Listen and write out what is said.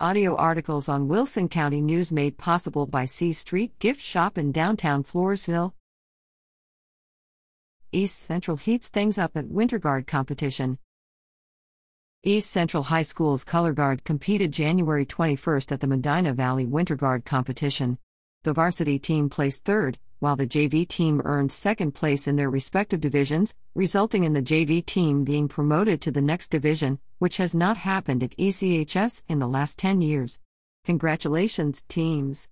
Audio articles on Wilson County News made possible by C Street Gift Shop in downtown Floresville. East Central heats things up at Winter Guard competition. East Central High School's Color Guard competed January 21st at the Medina Valley Winter Guard competition. The varsity team placed third, while the JV team earned second place in their respective divisions, resulting in the JV team being promoted to the next division, which has not happened at ECHS in the last 10 years. Congratulations, teams!